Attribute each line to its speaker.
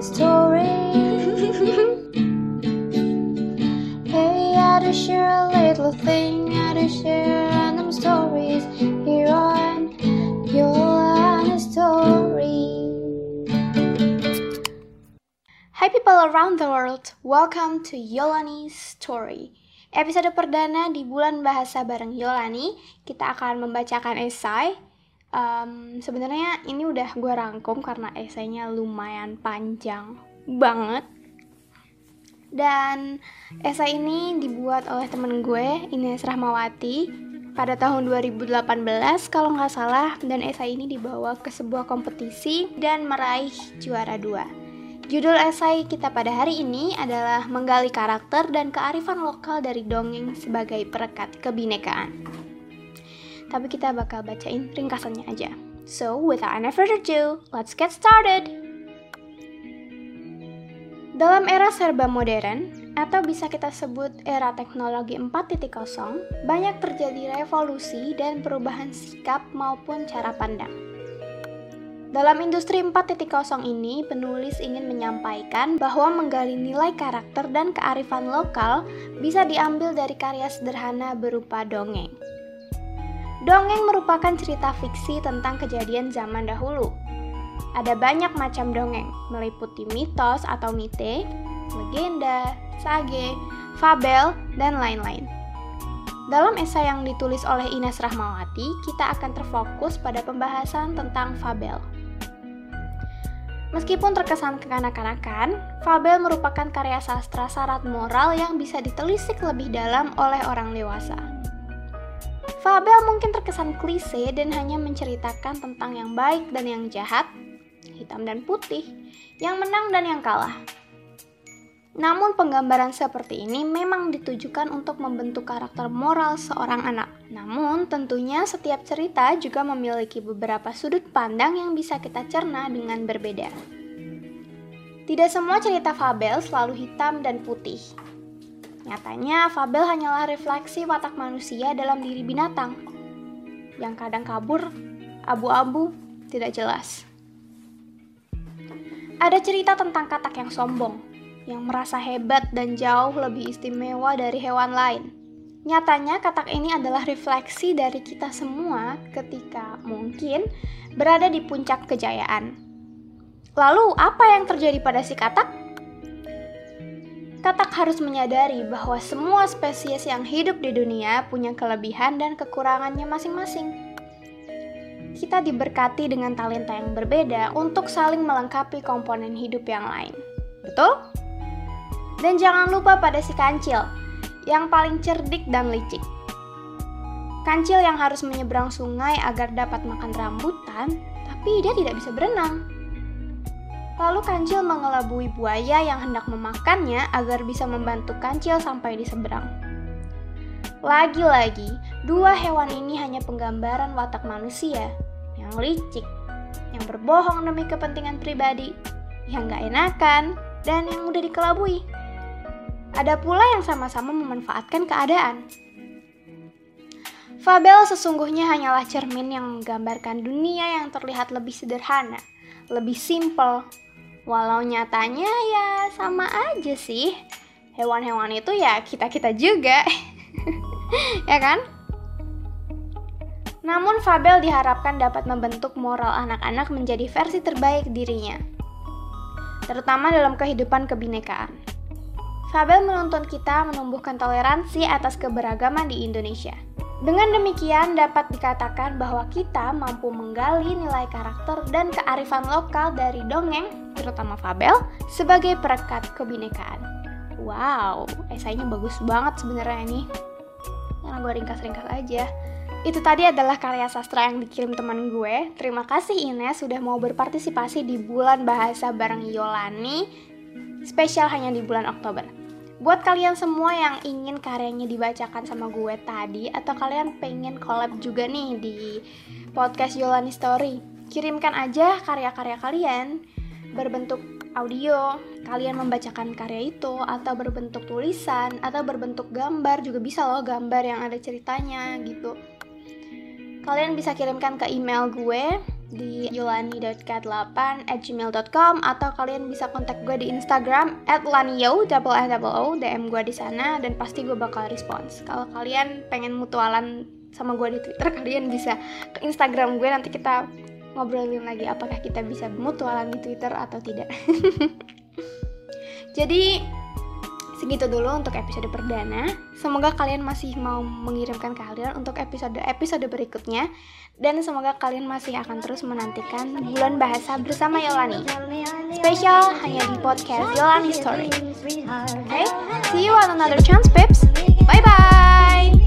Speaker 1: Story. hey, I to share a little thing, I to share random stories here on Yolani story. Hi people around the world, welcome to Yolani story. Episode perdana di bulan bahasa bareng Yolani, kita akan membacakan esai um, sebenarnya ini udah gue rangkum karena esainya lumayan panjang banget. Dan esai ini dibuat oleh temen gue Ines Rahmawati pada tahun 2018 kalau nggak salah. Dan esai ini dibawa ke sebuah kompetisi dan meraih juara dua. Judul esai kita pada hari ini adalah menggali karakter dan kearifan lokal dari dongeng sebagai perekat kebinekaan tapi kita bakal bacain ringkasannya aja. So, without any further ado, let's get started! Dalam era serba modern, atau bisa kita sebut era teknologi 4.0, banyak terjadi revolusi dan perubahan sikap maupun cara pandang. Dalam industri 4.0 ini, penulis ingin menyampaikan bahwa menggali nilai karakter dan kearifan lokal bisa diambil dari karya sederhana berupa dongeng. Dongeng merupakan cerita fiksi tentang kejadian zaman dahulu. Ada banyak macam dongeng, meliputi mitos atau mite, legenda, sage, fabel, dan lain-lain. Dalam esai yang ditulis oleh Ines Rahmawati, kita akan terfokus pada pembahasan tentang fabel. Meskipun terkesan kekanak-kanakan, fabel merupakan karya sastra syarat moral yang bisa ditelisik lebih dalam oleh orang dewasa. Fabel mungkin terkesan klise dan hanya menceritakan tentang yang baik dan yang jahat, hitam dan putih, yang menang dan yang kalah. Namun penggambaran seperti ini memang ditujukan untuk membentuk karakter moral seorang anak. Namun tentunya setiap cerita juga memiliki beberapa sudut pandang yang bisa kita cerna dengan berbeda. Tidak semua cerita fabel selalu hitam dan putih. Nyatanya, fabel hanyalah refleksi watak manusia dalam diri binatang yang kadang kabur, abu-abu, tidak jelas. Ada cerita tentang katak yang sombong, yang merasa hebat dan jauh lebih istimewa dari hewan lain. Nyatanya, katak ini adalah refleksi dari kita semua ketika mungkin berada di puncak kejayaan. Lalu, apa yang terjadi pada si katak? Katak harus menyadari bahwa semua spesies yang hidup di dunia punya kelebihan dan kekurangannya masing-masing. Kita diberkati dengan talenta yang berbeda untuk saling melengkapi komponen hidup yang lain. Betul? Dan jangan lupa pada si kancil, yang paling cerdik dan licik. Kancil yang harus menyeberang sungai agar dapat makan rambutan, tapi dia tidak bisa berenang. Lalu kancil mengelabui buaya yang hendak memakannya agar bisa membantu kancil sampai di seberang. Lagi-lagi, dua hewan ini hanya penggambaran watak manusia yang licik, yang berbohong demi kepentingan pribadi, yang gak enakan, dan yang mudah dikelabui. Ada pula yang sama-sama memanfaatkan keadaan. Fabel sesungguhnya hanyalah cermin yang menggambarkan dunia yang terlihat lebih sederhana, lebih simpel, Walau nyatanya ya sama aja sih. Hewan-hewan itu ya kita-kita juga. ya kan? Namun Fabel diharapkan dapat membentuk moral anak-anak menjadi versi terbaik dirinya. Terutama dalam kehidupan kebinekaan. Fabel menuntun kita menumbuhkan toleransi atas keberagaman di Indonesia. Dengan demikian dapat dikatakan bahwa kita mampu menggali nilai karakter dan kearifan lokal dari dongeng, terutama fabel, sebagai perekat kebinekaan. Wow, esainya bagus banget sebenarnya ini. Karena gue ringkas-ringkas aja. Itu tadi adalah karya sastra yang dikirim teman gue. Terima kasih Ines sudah mau berpartisipasi di bulan bahasa bareng Yolani. Spesial hanya di bulan Oktober. Buat kalian semua yang ingin karyanya dibacakan sama gue tadi atau kalian pengen collab juga nih di podcast Yolani Story, kirimkan aja karya-karya kalian berbentuk audio, kalian membacakan karya itu atau berbentuk tulisan atau berbentuk gambar juga bisa loh gambar yang ada ceritanya gitu. Kalian bisa kirimkan ke email gue di yolani.kat8 at gmail.com atau kalian bisa kontak gue di Instagram at lanio double double o DM gue di sana dan pasti gue bakal respons. Kalau kalian pengen mutualan sama gue di Twitter, kalian bisa ke Instagram gue nanti kita ngobrolin lagi apakah kita bisa mutualan di Twitter atau tidak. Jadi segitu dulu untuk episode perdana. Semoga kalian masih mau mengirimkan kalian untuk episode-episode berikutnya dan semoga kalian masih akan terus menantikan bulan bahasa bersama Yolani. Spesial hanya di podcast Yolani Story. Okay? see you on another chance, pips. Bye bye.